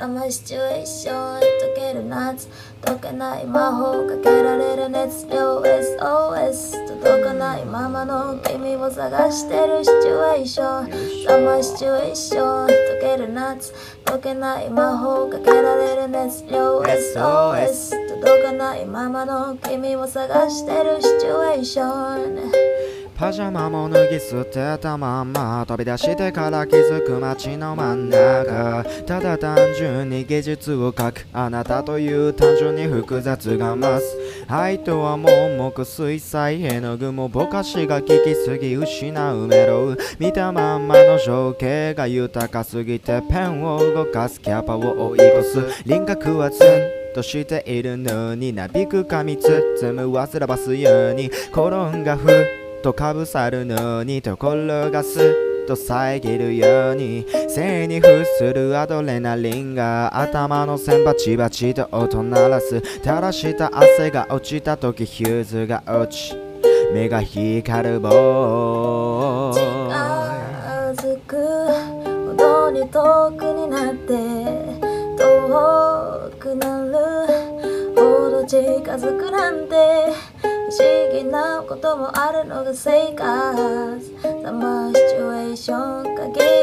サマシチュエーション溶ける夏溶けない魔法かけられる熱量。SOS 届かないままの君を探してるシチュエーション。サマシチュエーション溶ける夏溶けない魔法かけられる熱量。SOS 届かないままの君を探してるシチュエーション。パジャマも脱ぎ捨てたまんま飛び出してから気づく街の真ん中。ただ単純に技術を書くあなたという単純に複雑が増す。愛とは盲目水彩絵の具もぼかしが効きすぎ失うメロ見たまんまの情景が豊かすぎてペンを動かすキャパを追い越す。輪郭はツンとしているのになびく髪包む煩わすように転んがふとかぶさるのにところがすっと遮るように背に伏するアドレナリンが頭の線バチバチと音鳴らす垂らした汗が落ちた時ヒューズが落ち目が光るボーイ近づくほどに遠くになって遠くなるほど近づくなんて不思議なこともあるのが生活サマーシチュエーション限り